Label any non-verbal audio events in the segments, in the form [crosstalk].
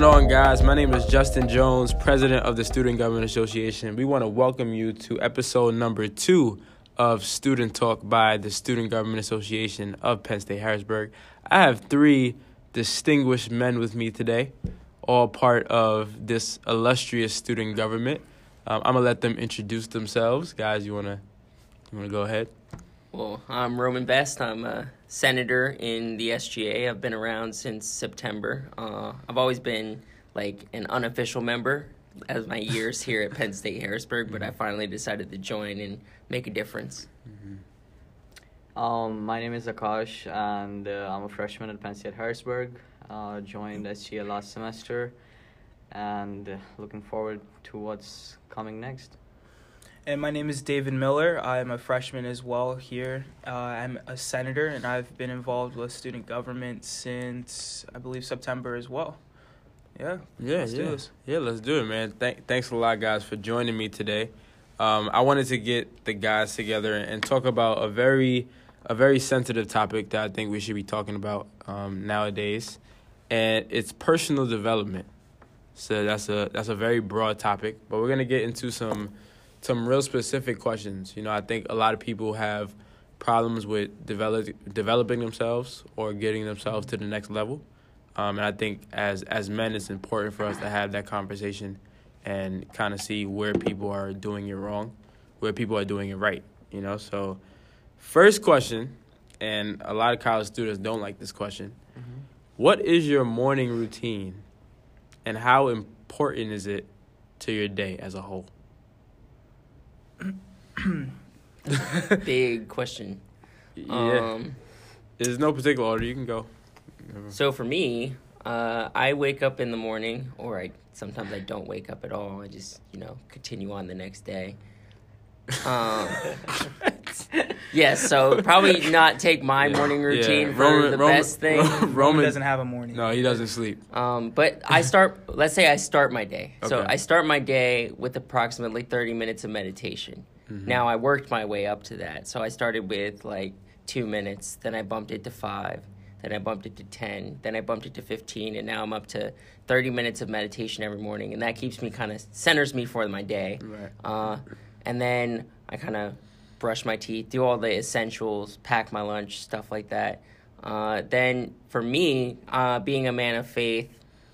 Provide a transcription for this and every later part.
going on, guys? My name is Justin Jones, president of the Student Government Association. We want to welcome you to episode number two of Student Talk by the Student Government Association of Penn State Harrisburg. I have three distinguished men with me today, all part of this illustrious student government. Um, I'm gonna let them introduce themselves, guys. You wanna, you wanna go ahead? Well, I'm Roman Best. I'm a senator in the SGA. I've been around since September. Uh, I've always been like an unofficial member as my years here at Penn State Harrisburg, but I finally decided to join and make a difference. Um, my name is Akash, and uh, I'm a freshman at Penn State Harrisburg. Uh, joined SGA last semester, and uh, looking forward to what's coming next. And my name is David Miller. I'm a freshman as well here. Uh, I'm a senator, and I've been involved with student government since I believe September as well. Yeah. Yeah, Let's do yeah, this. yeah. Let's do it, man. Thank, thanks a lot, guys, for joining me today. Um, I wanted to get the guys together and talk about a very, a very sensitive topic that I think we should be talking about um, nowadays, and it's personal development. So that's a that's a very broad topic, but we're gonna get into some some real specific questions. You know, I think a lot of people have problems with develop, developing themselves or getting themselves to the next level. Um, and I think as as men, it's important for us to have that conversation and kind of see where people are doing it wrong, where people are doing it right. You know, so first question, and a lot of college students don't like this question. What is your morning routine, and how important is it to your day as a whole? [coughs] Big question. Yeah, Um, there's no particular order. You can go. so for me, uh, I wake up in the morning, or I sometimes I don't wake up at all. I just you know continue on the next day. Um, [laughs] yeah, so probably [laughs] not take my Yeah. morning Yeah. routine for Roman- the Roman- best thing. [laughs] Roman Roman doesn't have a morning. No, he doesn't sleep. Um, but I start. let's say I start my day. So Okay. I start my day with approximately thirty minutes of meditation. Mm-hmm. Now I worked my way up to that. So I started with like two minutes, then I bumped it to five, then I bumped it to ten, then I bumped it to fifteen, and now I'm up to thirty minutes of meditation every morning, and that keeps me kind of centers me for my day. Right. Uh, and then I kind of brush my teeth, do all the essentials, pack my lunch, stuff like that. Uh, then for me, uh, being a man of faith,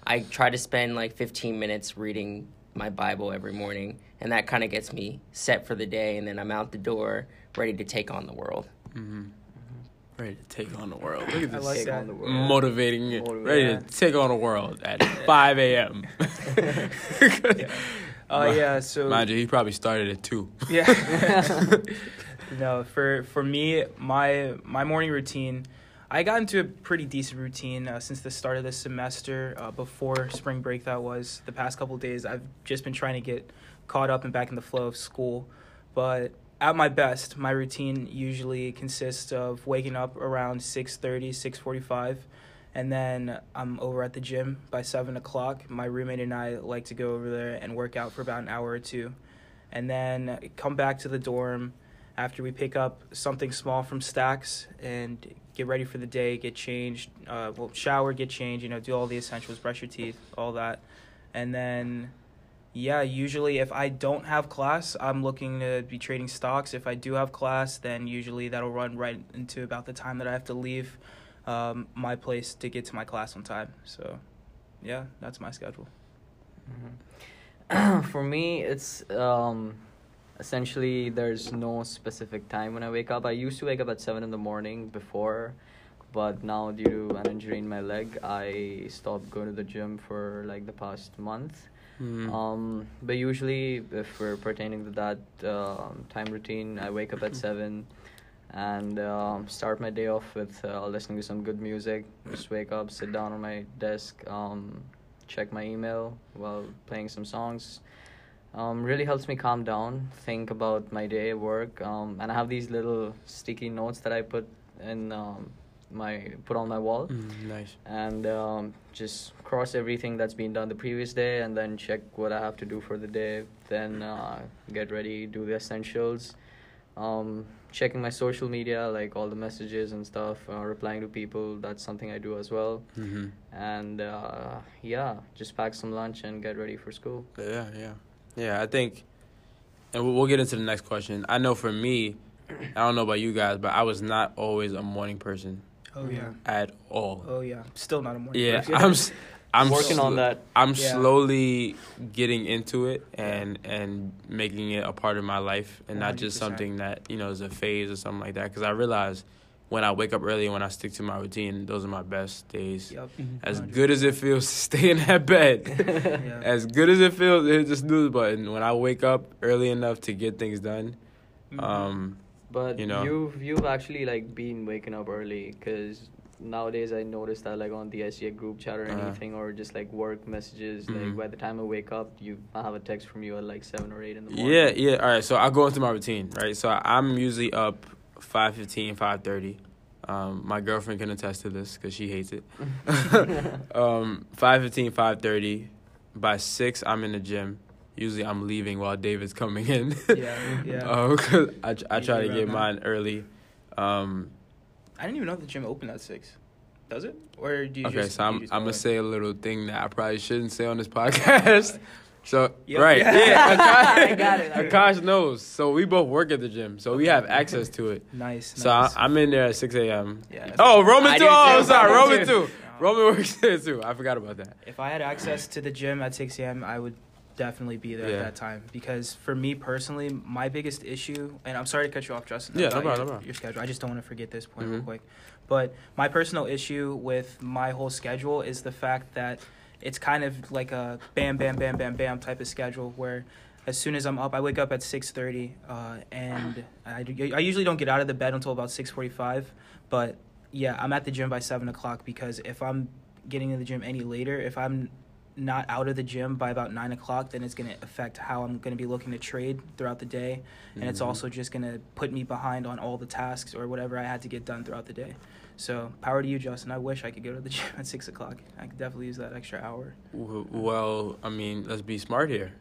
I try to spend like 15 minutes reading my Bible every morning, and that kind of gets me set for the day. And then I'm out the door, ready to take on the world. Ready to take on the world. Look at I this. like that. on the world. motivating it. Ready Yeah. to take on the world at 5 a.m. [laughs] [laughs] Uh, yeah. So Mind you, he probably started at 2. [laughs] Yeah. [laughs] no, for for me, my my morning routine, I got into a pretty decent routine uh, since the start of the semester. Uh, before spring break, that was the past couple days. I've just been trying to get caught up and back in the flow of school, but at my best, my routine usually consists of waking up around 6.30, 6.45, and then I'm over at the gym by 7 o'clock. My roommate and I like to go over there and work out for about an hour or two and then come back to the dorm after we pick up something small from Stacks and get ready for the day, get changed, uh, well, shower, get changed, you know, do all the essentials, brush your teeth, all that. And then, yeah, usually if I don't have class, I'm looking to be trading stocks. If I do have class, then usually that'll run right into about the time that I have to leave um, my place to get to my class on time. So, yeah, that's my schedule. [clears throat] For me, it's um, essentially there's no specific time when I wake up. I used to wake up at seven in the morning before, but now due to an injury in my leg, I stopped going to the gym for like the past month. Mm. Um, but usually, if we're pertaining to that um, time routine, I wake up at seven and um, start my day off with uh, listening to some good music. Just wake up, sit down on my desk, um, check my email while playing some songs. Um, really helps me calm down, think about my day at work, um, and I have these little sticky notes that I put in um, my put on my wall Mm, nice. and um, just cross everything that's been done the previous day and then check what I have to do for the day. Then uh, get ready, do the essentials, um, checking my social media, like all the messages and stuff, uh, replying to people. That's something I do as well. Mm-hmm. And uh, yeah, just pack some lunch and get ready for school. Yeah, yeah, yeah. I think, and we'll, we'll get into the next question. I know for me, I don't know about you guys, but I was not always a morning person Oh yeah. at all. Oh yeah. Still not a morning. Yeah, person. I'm. [laughs] s- I'm working on that. I'm Yeah. slowly getting into it and and making it a part of my life and not just something that you know is a phase or something like that. Because I realize when I wake up early and when I stick to my routine, those are my best days. Yep. As 100%. good as it feels to stay in that bed, [laughs] Yeah. [laughs] as good as it feels to hit the snooze button, when I wake up early enough to get things done, Mhm. um, But You know. you've you've actually like been waking up early because nowadays I notice that like on the SGA group chat or Uh-huh. anything or just like work messages, Mhm. like by the time I wake up, you I have a text from you at like seven or eight in the morning. Yeah, yeah. All right. So I go into my routine, right? So I'm usually up 5.15, 5.30. Um, my girlfriend can attest to this because she hates it. [laughs] [laughs] um, 5.15, 5.30. By 6, I'm in the gym. Usually I'm leaving while David's coming in. Yeah, yeah. [laughs] Uh, 'cause I, I try to get mine early. Um, I didn't even know the gym opened at six. Does it? Or do you okay, just? so I'm, I'm going to say a little thing that I probably shouldn't say on this [laughs] podcast. [laughs] So, Yep. right. Yeah. [laughs] Akash, I got it, I got it. Akash knows. So we both work at the gym. So we have access to it. Nice. So I, nice. I'm in there at 6 a.m. Yeah. Oh, Roman I too. Oh. I'm sorry, Roman too. Roman works there too. I forgot about that. If I had access to the gym at 6 a.m., I would definitely be there Yeah. at that time. Because for me personally, my biggest issue, and I'm sorry to cut you off, Justin. Yeah, no problem, your, no problem. Your schedule. I just don't want to forget this point real Mhm. quick. But my personal issue with my whole schedule is the fact that it's kind of like a bam, bam, bam, bam, bam type of schedule where as soon as I'm up, I wake up at 6:30, uh, and I, I usually don't get out of the bed until about 6:45. But yeah, I'm at the gym by seven o'clock because if I'm getting in the gym any later, if I'm not out of the gym by about nine o'clock, then it's going to affect how I'm going to be looking to trade throughout the day, and it's Mhm. also just going to put me behind on all the tasks or whatever I had to get done throughout the day. So power to you, Justin. I wish I could go to the [laughs] gym at six o'clock. I could definitely use that extra hour. Well, I mean, let's be smart here.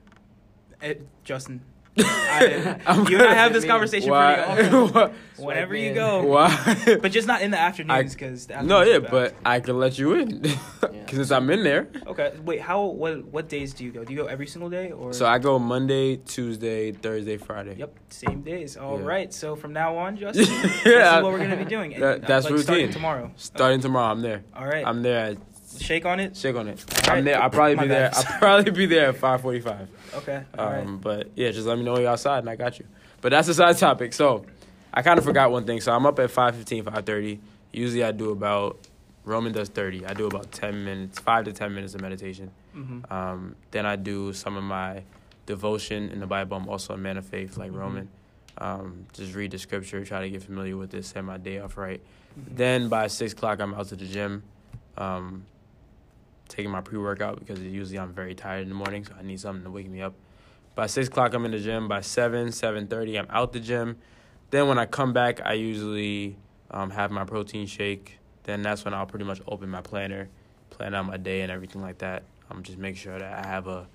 Eh, Justin, I, [laughs] you and I have this conversation Why? pretty often. [laughs] Whenever you go, Why? but just not in the afternoons because no, yeah, but I can let you in [laughs] Yeah. since I'm in there. okay. Wait, how? What? What days do you go? Do you go every single day or? So I go Monday, Tuesday, Thursday, Friday. Yep, same days. All Yeah. right. So from now on, Justin, Yeah, this is what we're gonna be doing. that- Uh, that's like, starting routine. tomorrow. Starting tomorrow, I'm there. All right. I'm there. At, Shake on it. shake on it. All I'm right. there. I'll probably My be there. I'll probably be there at 5:45. Okay. All right. Um, But yeah, just let me know you're outside and I got you. But that's a side topic. So I kind of forgot one thing. So I'm up at 5.15, 5.30. Usually I do about, Roman does 30. I do about 10 minutes, 5 to 10 minutes of meditation. Mm-hmm. Um, then I do some of my devotion in the Bible. I'm also a man of faith like Mhm. Roman. Um, just read the scripture, try to get familiar with it, set my day off right. Mm-hmm. Then by 6 o'clock, I'm out to the gym. Um, taking my pre-workout because usually I'm very tired in the morning, so I need something to wake me up. By six o'clock, I'm in the gym. By seven, seven thirty, I'm out the gym. Then when I come back, I usually um, have my protein shake. Then that's when I'll pretty much open my planner, plan out my day and everything like that. I'm just make sure that I have a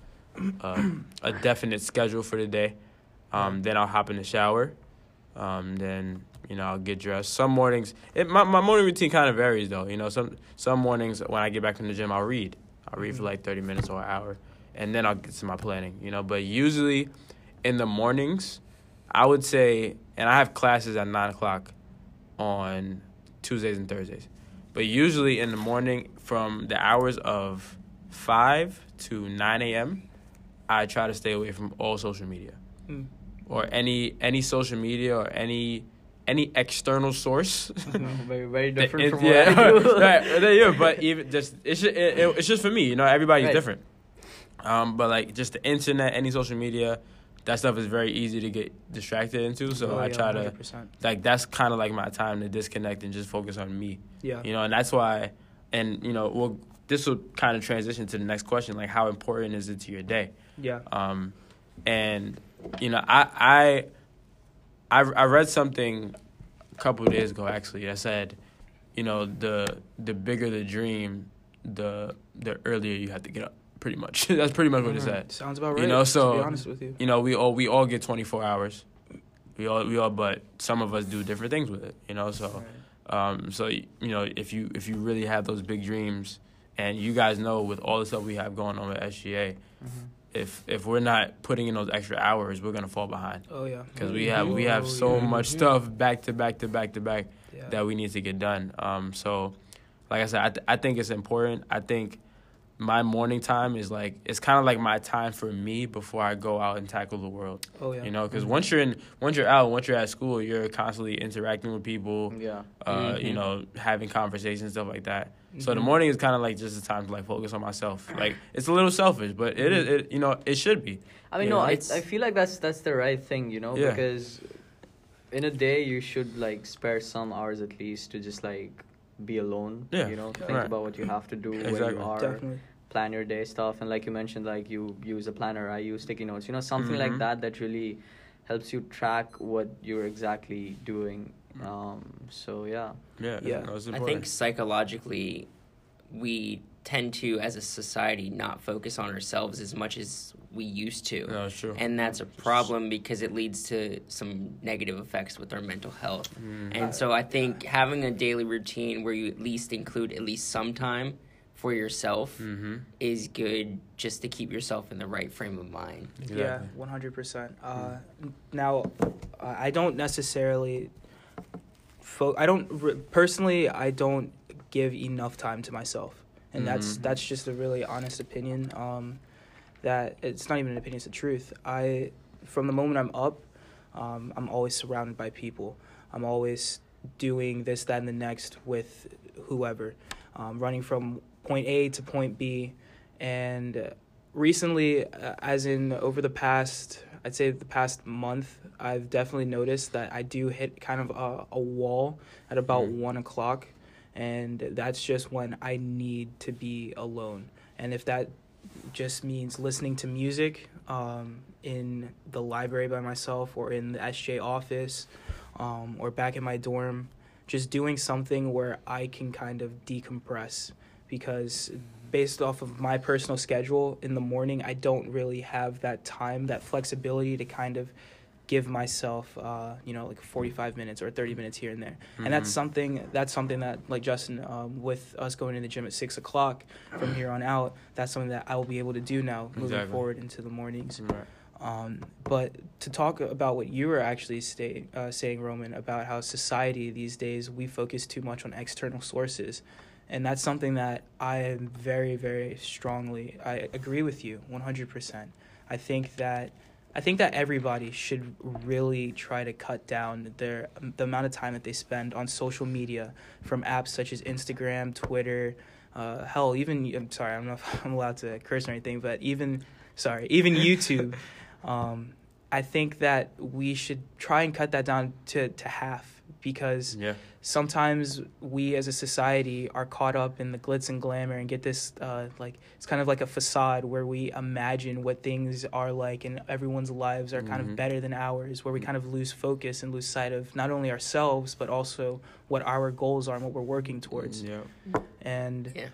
a, a definite schedule for the day. Um, then I'll hop in the shower. Um, then you know I'll get dressed. Some mornings, it, my my morning routine kind of varies though. You know some some mornings when I get back in the gym, I'll read. I'll read for Mhm. like thirty minutes or an hour, and then I'll get to my planning. You know, but usually in the mornings, I would say, and I have classes at nine o'clock on Tuesdays and Thursdays, but usually in the morning from the hours of five to nine a.m., I try to stay away from all social media Mm. Or any any social media or any any external source. [laughs] [laughs] very very different it- from yeah, what I do. [laughs] right, right, yeah, but even just it's just, it, it- it's just for me, you know. Everybody's Right. different. Um, but like just the internet, any social media, that stuff is very easy to get distracted into. So Oh, I yeah, try to 100%. like that's kind of like my time to disconnect and just focus on me, Yeah. you know. And that's why, and you know, well, this will kind of transition to the next question, like how important is it to your day? Yeah. Um, and you know, I I I, I read something a couple of days ago actually that said, you know, the the bigger the dream, the the earlier you have to get up. Pretty much, [laughs] that's pretty much what it Mhm. said. Sounds about right. You know, so- to be honest with you. You know, we all we all get twenty four hours. We all we all, but some of us do different things with it. You know, so um, so you know if you if you really have those big dreams, and you guys know with all the stuff we have going on with SGA, Mm-hmm. If if we're not putting in those extra hours, we're gonna fall behind Oh yeah. because we have we have Oh, so yeah. much stuff back to back to back to back Yeah. that we need to get done. Um, so, like I said, I, th- I think it's important. I think my morning time is like it's kind of like my time for me before I go out and tackle the world. oh yeah. You know, because once you're in, once you're out, once you're at school, you're constantly interacting with people. Yeah. Uh, you Mhm. know, having conversations, stuff like that. So the Mhm. morning is kind of like just a time to like focus on myself. Like it's a little selfish, but it is. It you know it should be. I mean, Yeah, no, I, I feel like that's that's the right thing, you know, Yeah. because in a day you should like spare some hours at least to just like be alone. Yeah, You know, think right. about what you have to do where you are, Definitely. plan your day stuff, and like you mentioned, like you use a planner. I use sticky notes. You know, something Mhm. like that that really helps you track what you're exactly doing. Um, so yeah. Yeah. Yeah. no, it's I think psychologically, we tend to, as a society, not focus on ourselves as much as we used to. No, it's true. And that's a problem because it leads to some negative effects with our mental health. Mm. And so I think having a daily routine where you at least include at least some time for yourself Mm-hmm. is good just to keep yourself in the right frame of mind. Yeah, one hundred percent. Uh, Now, uh, I don't necessarily. Fo- I don't personally. I don't give enough time to myself, and that's Mhm. that's just a really honest opinion. Um, that it's not even an opinion; it's the truth. I, from the moment I'm up, um, I'm always surrounded by people. I'm always doing this, that, and the next with whoever, um, running from point A to point B, and. Recently uh, as in over the past i'd say the past month i've definitely noticed that i do hit kind of a, a wall at about Mm. one o'clock and that's just when i need to be alone and if that just means listening to music um, in the library by myself or in the SGA office um, or back in my dorm just doing something where i can kind of decompress because based off of my personal schedule in the morning, I don't really have that time, that flexibility to kind of give myself, uh, you know, like 45 minutes or 30 minutes here and there. And that's Mhm. something, that's something that, like Justin, um, with us going to the gym at six o'clock from here on out, that's something that I will be able to do now moving Exactly. forward into the mornings. Right. Um, but to talk about what you were actually stay, uh, saying, Roman, about how society these days we focus too much on external sources, and that's something that I am very, very strongly. I agree with you one hundred percent. I think that I think that everybody should really try to cut down their the amount of time that they spend on social media, from apps such as Instagram, Twitter, uh, hell, even I'm sorry, I don't know if [laughs] I'm allowed to curse or anything, but even sorry, even [laughs] YouTube. um, I think that we should try and cut that down to, to half because Yeah. sometimes we as a society are caught up in the glitz and glamour and get this uh, like it's kind of like a facade where we imagine what things are like and everyone's lives are kind Mhm. of better than ours where we kind of lose focus and lose sight of not only ourselves but also what our goals are and what we're working towards Yeah. and Yeah.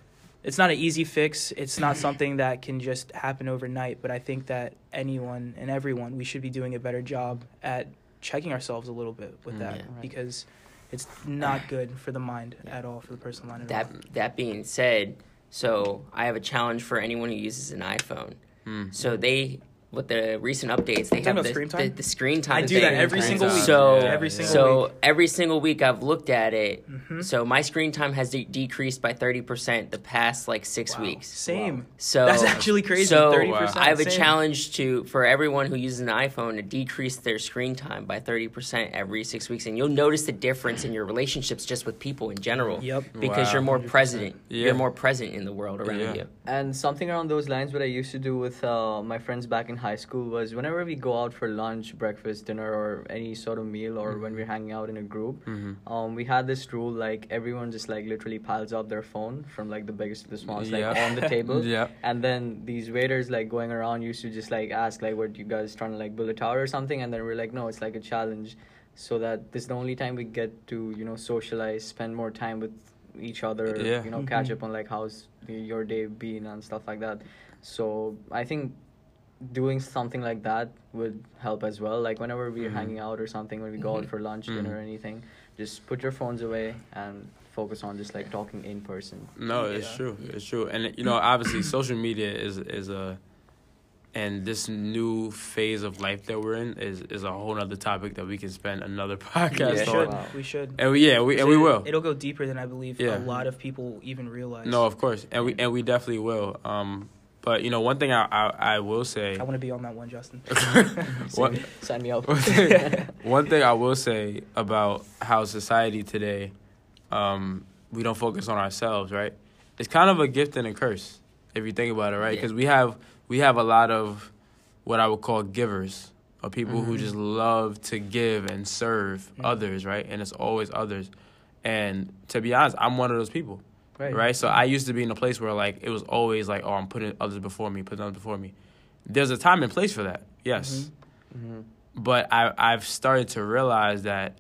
it's not an easy fix it's not something that can just happen overnight but i think that anyone and everyone we should be doing a better job at checking ourselves a little bit with Mm. that Yeah. Right. because it's [sighs] not good for the mind at all for the person mind That all. that being said, so I have a challenge for anyone who uses an iPhone. Mm. So they with the recent updates, they have the, screen the, time? the screen time. I do that every single time. week. So Yeah, every single so week. every single week I've looked at it. Mhm. So my screen time has de- decreased by thirty percent the past like six Wow. weeks. Same. So That's actually crazy. So 30%. I have a same. challenge to for everyone who uses an iPhone to decrease their screen time by thirty percent every six weeks, and you'll notice the difference in your relationships just with people in general. Yep. Because Wow. you're more 100%. present. Yeah. You're more present in the world around Yeah. you. And something around those lines, what I used to do with uh, my friends back in high school was whenever we go out for lunch, breakfast, dinner, or any sort of meal, or when we're hanging out in a group, Mhm. um, we had this rule like everyone just like literally piles up their phone from like the biggest to the smallest, like on the table. [laughs] Yeah. And then these waiters like going around used to just like ask like, "What you guys trying to like build a tower or something?" And then we're like, "No, it's like a challenge." So that this is the only time we get to you know socialize, spend more time with each other, Yeah. you know, catch Mhm. up on like how's your day been and stuff like that. So I think doing something like that would help as well. Like whenever we're Mhm. hanging out or something, when we go out Mhm. for lunch, Mhm. dinner, or anything, just put your phones away and focus on just like talking in person. No, it's true. It's true. And you know, obviously social media is is a and this new phase of life that we're in is is a whole other topic that we can spend another [laughs] podcast Yeah, on. should. Wow. We should. And we yeah, we and we will. It'll go deeper than I believe Yeah. a lot of people even realize. No, of course. And we and we definitely will. Um but you know, one thing I I, I will say I want to be on that one, Justin. [laughs] [laughs] What- Sign me up. [laughs] one thing I will say about how society today, um, we don't focus on ourselves, right? It's kind of a gift and a curse if you think about it, right? Yeah. Because we have we have a lot of what I would call givers, or people who Mhm. just love to give and serve Mhm. others, right? And it's always others. And to be honest, I'm one of those people, right. right? So I used to be in a place where like it was always like, oh, I'm putting others before me, putting others before me. There's a time and place for that, yes hmm but I I've started to realize that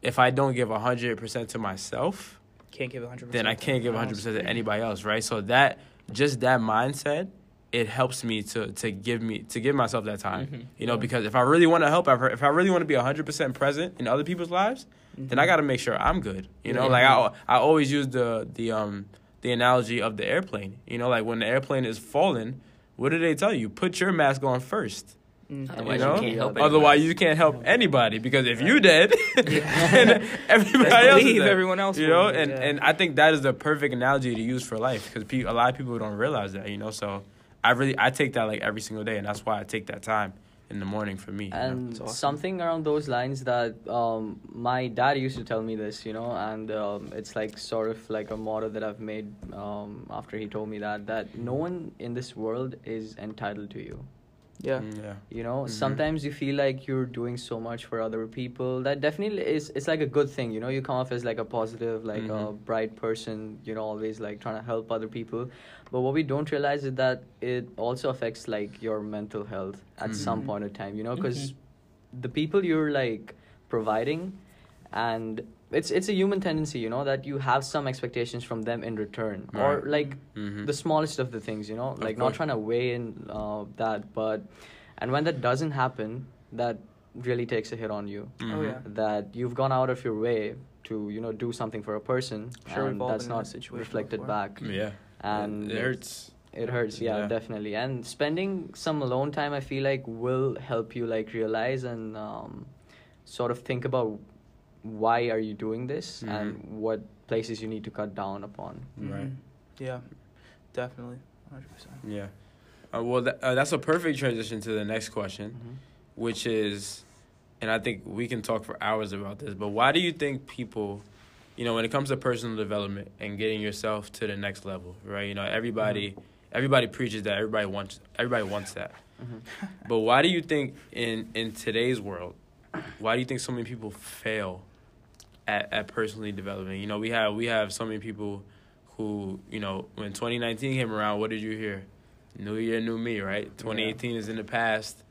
if I don't give hundred percent to myself, Can't give 100%. then I can't give hundred percent to anybody else, right? So that just that mindset, it helps me to to give me to give myself that time, Mhm. you know, Yeah. because if I really want to help, if I really want to be hundred percent present in other people's lives, else. then I got to make sure I'm good, you know. Yeah. Like I I always use the the um the analogy of the airplane, you know, like when the airplane is falling, what do they tell you? Put your mask on first. Mhm. Otherwise, You know? you can't help Otherwise, you can't help anybody because if you dead, [laughs] Yeah. then everybody Best else is dead. everyone else You know, be, and yeah. and I think that is the perfect analogy to use for life because pe- a lot of people don't realize that. You know, so I really I take that like every single day, and that's why I take that time in the morning for me. you know? and awesome. something around those lines that um, my dad used to tell me this you know and um, it's like sort of like a motto that i've made um, after he told me that that no one in this world is entitled to you Yeah. Mm, yeah. you know Mhm. sometimes you feel like you're doing so much for other people that definitely is it's like a good thing you know you come off as like a positive like a Mhm. bright person you know always like trying to help other people but what we don't realize is that it also affects like your mental health at some Mhm. point in time you know because the people you're like providing and it's it's a human tendency you know that you have some expectations from them in return or Right. like Mhm. the smallest of the things you know Of like not trying to weigh in uh, that but and when that doesn't happen that really takes a hit on you Oh, Mhm. yeah. that you've gone out of your way to you know do something for a person Sure, we've and all that's been in not that situation reflected before. back Yeah. And it hurts. it hurts yeah, Yeah. definitely and spending some alone time i feel like will help you like realize and um, sort of think about why are you doing this Mhm. and what places you need to cut down upon Right. Mhm. Yeah. Definitely. 100%. Yeah. Uh, well, that, uh, that's a perfect transition to the next question. Mhm. which is, and I think we can talk for hours about this, but why do you think people, you know, when it comes to personal development and getting yourself to the next level, right? You know, everybody, everybody preaches that, everybody wants, everybody wants that. Mhm. But why do you think in in today's world, why do you think so many people fail at at personally developing? You know, we have we have so many people who, you know, when 2019 came around, what did you hear? New year, new me, right? 2018 is in the past.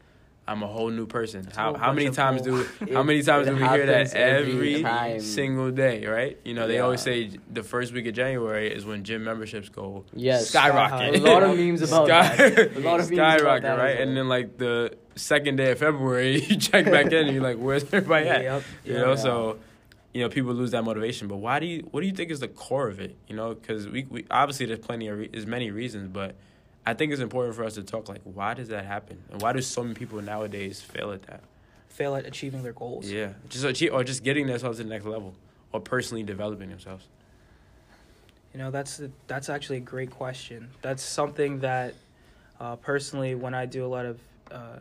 I'm a whole new person. A How [laughs] how many times do how many times do we hear that every every single day, right? You know, they always say the first week of January is when gym memberships go Yes. skyrocket. A lot of memes about Sky- that. A lot of [laughs] memes about skyrocket, that right? well. And then like the second day of February, [laughs] you check back in and you're like, where's everybody at? Yep. You Yeah. know, Yeah. so you know people lose that motivation. But why do you? What do you think is the core of it? You know, because we, we obviously there's plenty of re- there's many reasons, but I think it's important for us to talk like why does that happen and why do so many people nowadays fail at that? Fail at achieving their goals. Yeah, just achieve, or just getting themselves to the next level or personally developing themselves. You know, that's that's actually a great question. That's something that, uh, personally, when I do a lot of uh,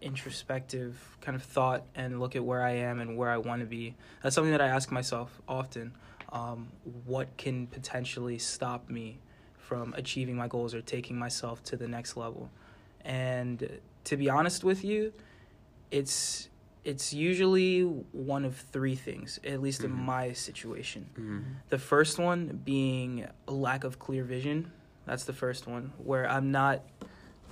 introspective kind of thought and look at where I am and where I want to be, that's something that I ask myself often. Um, what can potentially stop me from achieving my goals or taking myself to the next level? And to be honest with you, it's it's usually one of three things, at least in Mhm. my situation. Mm-hmm. The first one being a lack of clear vision. That's the first one, where I'm not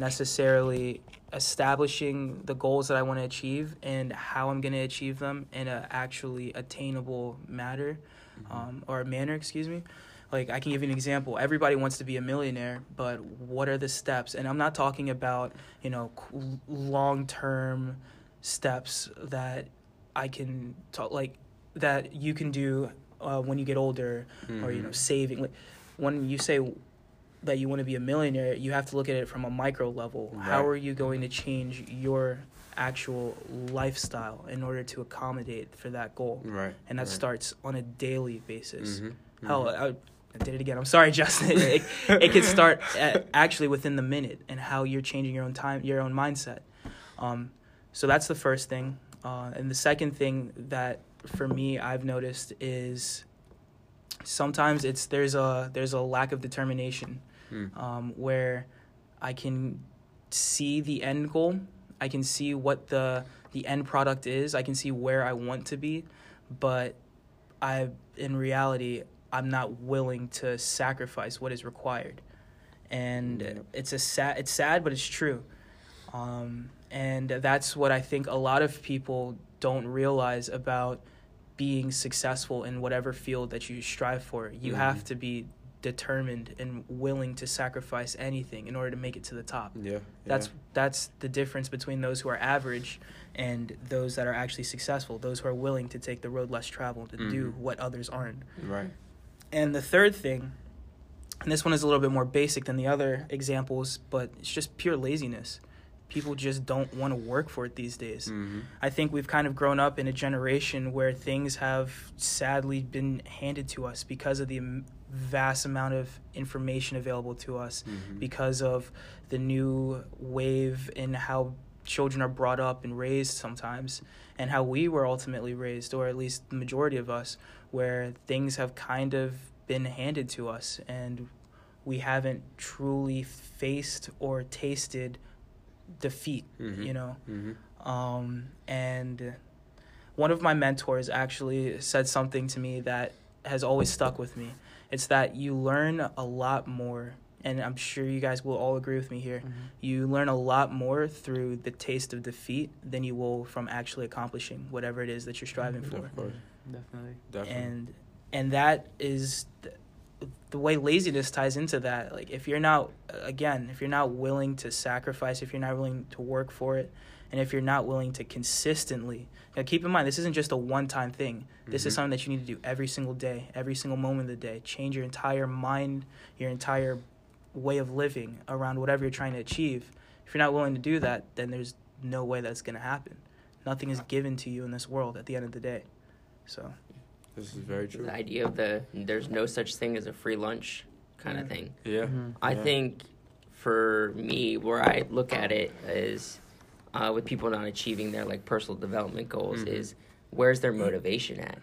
necessarily establishing the goals that I want to achieve and how I'm going to achieve them in a actually attainable matter Mm-hmm. um, or manner, excuse me. Like I can give you an example. Everybody wants to be a millionaire, but what are the steps? And I'm not talking about you know long term steps that I can talk like that you can do uh, when you get older, or you know Mhm. saving. Like, when you say that you want to be a millionaire, you have to look at it from a micro level. How are you going to change your actual lifestyle in order to accommodate for that goal? Right. And that right. starts on a daily basis. Mhm, Hell, mhm. I, I did it again. I'm sorry, [laughs] Justin. it, it can start at, actually within the minute and how you're changing your own time, your own mindset. Um, so that's the first thing. Uh, and the second thing that for me I've noticed is sometimes it's there's a there's a lack of determination Mm. um, where I can see the end goal. I can see what the the end product is. I can see where I want to be, but I in reality I'm not willing to sacrifice what is required. And Yeah. it's a sad it's sad but it's true. Um, and that's what I think a lot of people don't realize about being successful in whatever field that you strive for. You Mhm. have to be determined and willing to sacrifice anything in order to make it to the top. Yeah. That's yeah. that's the difference between those who are average and those that are actually successful. Those who are willing to take the road less traveled and do Mhm. what others aren't. right. And the third thing, and this one is a little bit more basic than the other examples, but it's just pure laziness. People just don't want to work for it these days. Mhm. I think we've kind of grown up in a generation where things have sadly been handed to us because of the vast amount of information available to us, Mhm. because of the new wave in how children are brought up and raised sometimes, and how we were ultimately raised, or at least the majority of us, where things have kind of been handed to us and we haven't truly faced or tasted defeat, Mhm. you know? Mhm. Um, and one of my mentors actually said something to me that has always stuck with me. It's that you learn a lot more, and I'm sure you guys will all agree with me here. You learn a lot more through the taste of defeat than you will from actually accomplishing whatever it is that you're striving for. Definitely. Definitely. And and that is th- the way laziness ties into that. Like if you're not again, if you're not willing to sacrifice, if you're not willing to work for it, and if you're not willing to consistently now keep in mind this isn't just a one-time thing. This is Mhm. something that you need to do every single day, every single moment of the day. Change your entire mind, your entire way of living around whatever you're trying to achieve. If you're not willing to do that, then there's no way that's going to happen. Nothing is given to you in this world at the end of the day. So, this is very true. The idea of the there's no such thing as a free lunch kind of thing. Yeah. Mhm. I Yeah. think for me, where I look at it is uh, with people not achieving their like personal development goals Mhm. is where's their motivation at?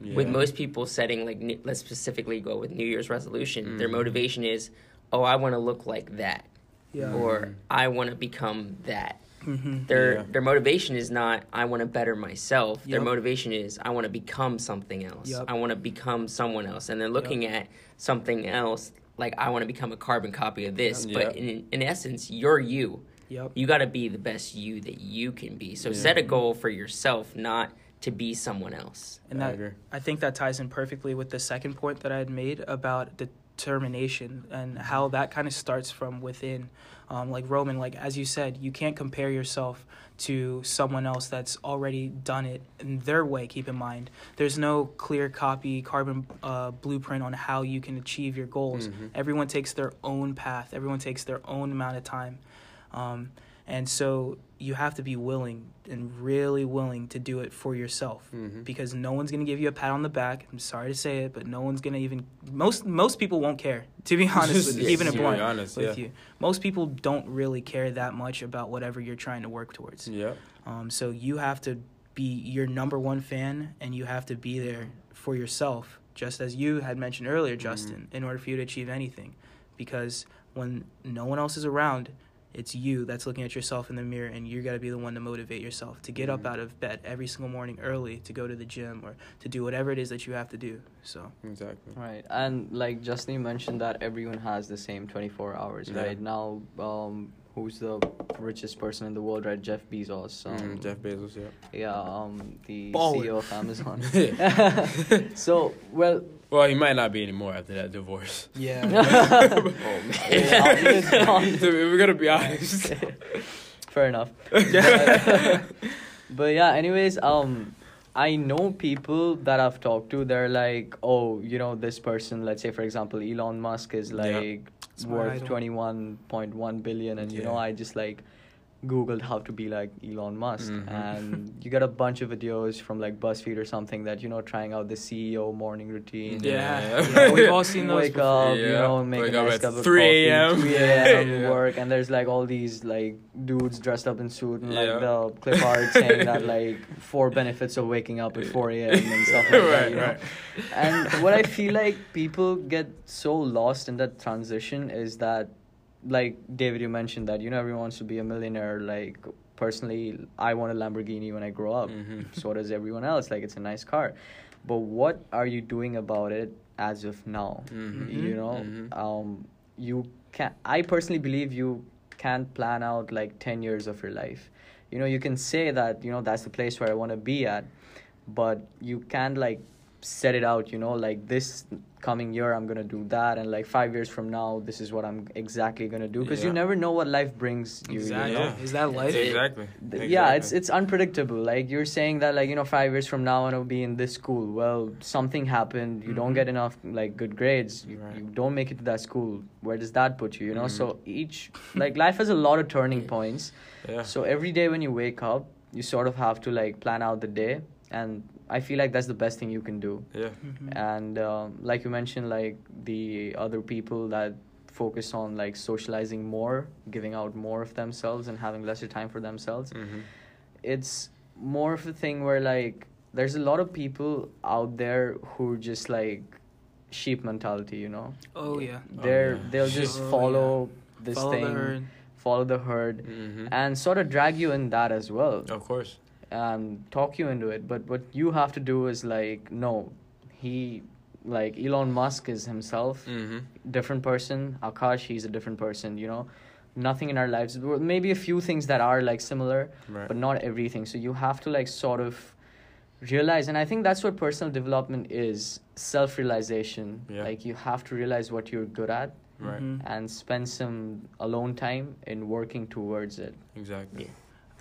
Yeah. With most people setting like ne- let's specifically go with New Year's resolution, their Mhm. motivation is, oh, I want to look like that, yeah. or Mhm. I want to become that. Hmm Their Yeah. their motivation is not I want to better myself. Their motivation is I want to become something else. Yep. I want to become someone else. And they're looking at something else like I want to become a carbon copy of this. Yep. But in in essence, you're you. Yep. You got to be the best you that you can be. So Yeah. set a goal for yourself, not to be someone else. And I that agree. I think that ties in perfectly with the second point that I had made about determination and how that kind of starts from within. Um, like Roman, like as you said, you can't compare yourself to someone else that's already done it in their way. Keep in mind, there's no clear copy, carbon uh, blueprint on how you can achieve your goals. Mhm. Everyone takes their own path. Everyone takes their own amount of time. Um, and so you have to be willing and really willing to do it for yourself Mhm. because no one's going to give you a pat on the back. I'm sorry to say it, but no one's going to even most most people won't care. [laughs] To be honest with you, Yeah, even it to be blunt honest, with yeah. you. Most people don't really care that much about whatever you're trying to work towards. Yeah. Um, so you have to be your number one fan and you have to be there for yourself, just as you had mentioned earlier, Justin, in order for you to achieve anything. Because when no one else is around, it's you that's looking at yourself in the mirror and you got to be the one to motivate yourself to get up Mhm. out of bed every single morning early to go to the gym or to do whatever it is that you have to do. So, Exactly. Right, and like Justin mentioned that everyone has the same 24 hours, Yeah. right? Now, um, who's the richest person in the world, right? Jeff Bezos. Um, Mm, Jeff Bezos, yeah. Yeah, um, the Baller. CEO of Amazon. [laughs] [laughs] so, well, Well, he might not be anymore after that divorce. Yeah. [laughs] oh, man. It's. We're gonna be honest. Fair enough. But, but yeah, anyways, um, I know people that I've talked to. They're like, oh, you know, this person. Let's say, for example, Elon Musk is like my worth twenty one point one billion, and you know, I just like googled how to be like Elon Musk, Mhm. and you get a bunch of videos from like BuzzFeed or something that you know trying out the CEO morning routine. Yeah. Yeah. yeah. [laughs] We've all seen those. Wake before. up, you Yeah. know, make Wake a up nice at cup of 3 coffee, a.m. 3 a.m. Yeah. work, and there's like all these like dudes dressed up in suit and like Yeah. the clip art saying that [laughs] like four benefits of waking up at 4 a.m. and stuff like [laughs] that. right, You know? right. And what I feel like people get so lost in that transition is that, like David, you mentioned that you know everyone wants to be a millionaire. Like personally, I want a Lamborghini when I grow up. Mhm. So does everyone else. Like it's a nice car, but what are you doing about it as of now? Mhm. You know, Mhm. um, you can. I personally believe you can't plan out like ten years of your life. You know, you can say that you know that's the place where I want to be at, but you can't like set it out. You know, like this coming year I'm gonna do that, and like five years from now this is what I'm exactly gonna do because you never know what life brings you. Exactly. You know? Yeah. Is that life? Exactly. Th- yeah it's it's unpredictable like you're saying that like you know five years from now i'll be in this school well something happened you don't Mhm. get enough like good grades you, Right. you don't make it to that school where does that put you you know Mhm. so each like life has a lot of turning [laughs] points Yeah. so every day when you wake up you sort of have to like plan out the day and i feel like that's the best thing you can do Yeah. Mhm. and um, like you mentioned like the other people that focus on like socializing more giving out more of themselves and having lesser time for themselves Mhm. it's more of a thing where like there's a lot of people out there who just like sheep mentality you know Oh yeah. they're yeah. they'll just Oh, yeah. follow this Follow thing the herd. follow the herd Mhm. and sort of drag you in that as well Of course. And talk you into it but what you have to do is like no he like elon musk is himself Mm-hmm. different person akash he's a different person you know nothing in our lives maybe a few things that are like similar Right. but not everything so you have to like sort of realize and i think that's what personal development is self realization Yeah. like you have to realize what you're good at Right. Mhm. and spend some alone time in working towards it Exactly. Yeah.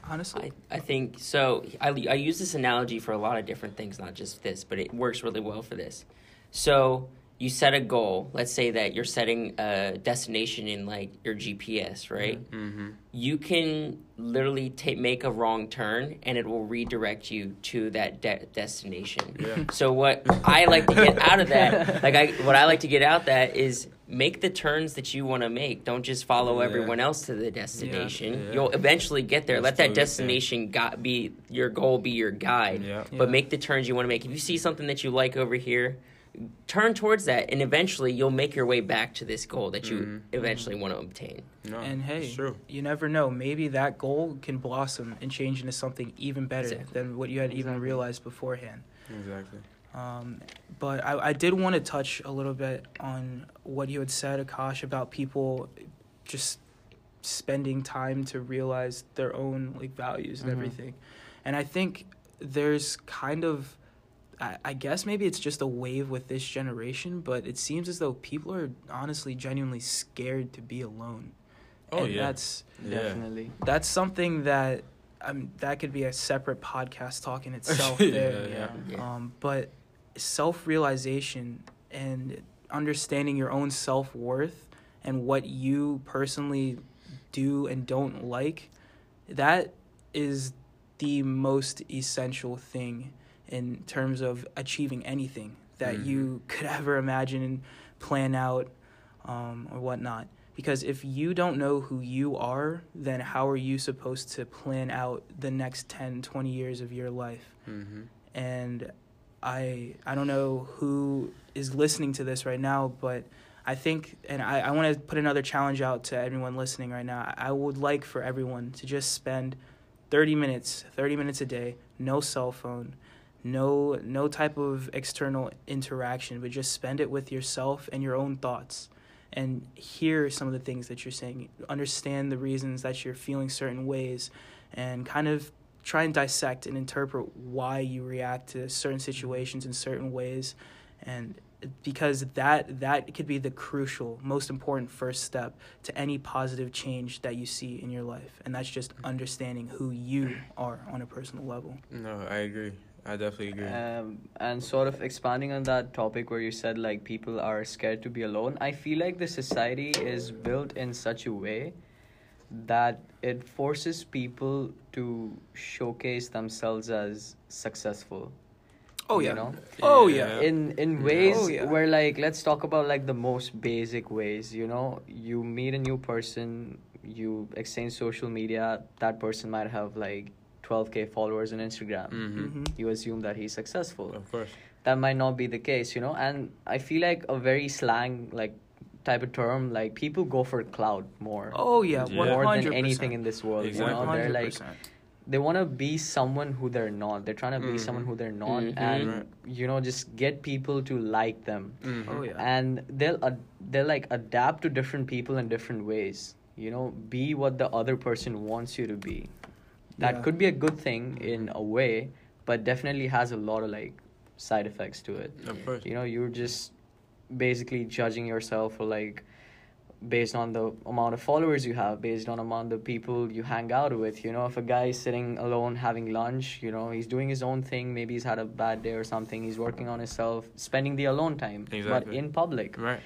Honestly. I, I think so. I, I use this analogy for a lot of different things, not just this, but it works really well for this. So you set a goal. Let's say that you're setting a destination in like your GPS, right? Mm-hmm. You can literally take make a wrong turn, and it will redirect you to that de- destination. Yeah. So what I like to get out of that, like I what I like to get out that is make the turns that you want to make. Don't just follow Yeah. everyone else to the destination. Yeah. You'll eventually get there. That's Let that destination got be your goal, be your guide. Yeah. But Yeah. make the turns you want to make. If you see something that you like over here, turn towards that, and eventually you'll make your way back to this goal that you Mhm. eventually want to obtain. No. and hey, it's true. you never know. Maybe that goal can blossom and change into something even better Exactly. than what you had even realized beforehand. Exactly. Um, but I, I did want to touch a little bit on what you had said, Akash, about people just spending time to realize their own like values and Mhm. everything. And I think there's kind of I, I guess maybe it's just a wave with this generation, but it seems as though people are honestly genuinely scared to be alone. Oh and yeah. that's yeah. definitely that's something that um that could be a separate podcast talk in [laughs] itself Yeah, there. yeah. Yeah. Um, but self realization and understanding your own self worth and what you personally do and don't like, that is the most essential thing in terms of achieving anything that Mhm. you could [laughs] ever imagine and plan out um, or whatnot. Because if you don't know who you are, then how are you supposed to plan out the next 10, 20 years of your life? Mm-hmm. and I I don't know who is listening to this right now, but I think and I, I want to put another challenge out to everyone listening right now. I would like for everyone to just spend 30 minutes, 30 minutes a day, no cell phone, no no type of external interaction, but just spend it with yourself and your own thoughts. and hear some of the things that you're saying, understand the reasons that you're feeling certain ways, and kind of try and dissect and interpret why you react to certain situations in certain ways and because that that could be the crucial most important first step to any positive change that you see in your life and that's just understanding who you are on a personal level No, I agree. I definitely agree. Um, and sort of expanding on that topic where you said like people are scared to be alone, I feel like the society is built in such a way that it forces people to showcase themselves as successful. oh you yeah know? oh yeah, in in ways Oh, yeah. where like let's talk about like the most basic ways you know you meet a new person you exchange social media that person might have like 12k followers on instagram hmm hmm you assume that he's successful Of course. that might not be the case you know and i feel like a very slang like type of term like people go for cloud more oh yeah, Yeah. 100%. more than anything in this world Exactly. you know they're like they want to be someone who they're not they're trying to be Mhm. someone who they're not Mhm. and Right. you know just get people to like them Mhm. oh yeah and they'll ad- they'll like adapt to different people in different ways you know be what the other person wants you to be that Yeah. could be a good thing in a way but definitely has a lot of like side effects to it Of course. you know you're just basically judging yourself for like based on the amount of followers you have based on amount of people you hang out with you know if a guy is sitting alone having lunch you know he's doing his own thing maybe he's had a bad day or something he's working on himself spending the alone time exactly. but in public Right.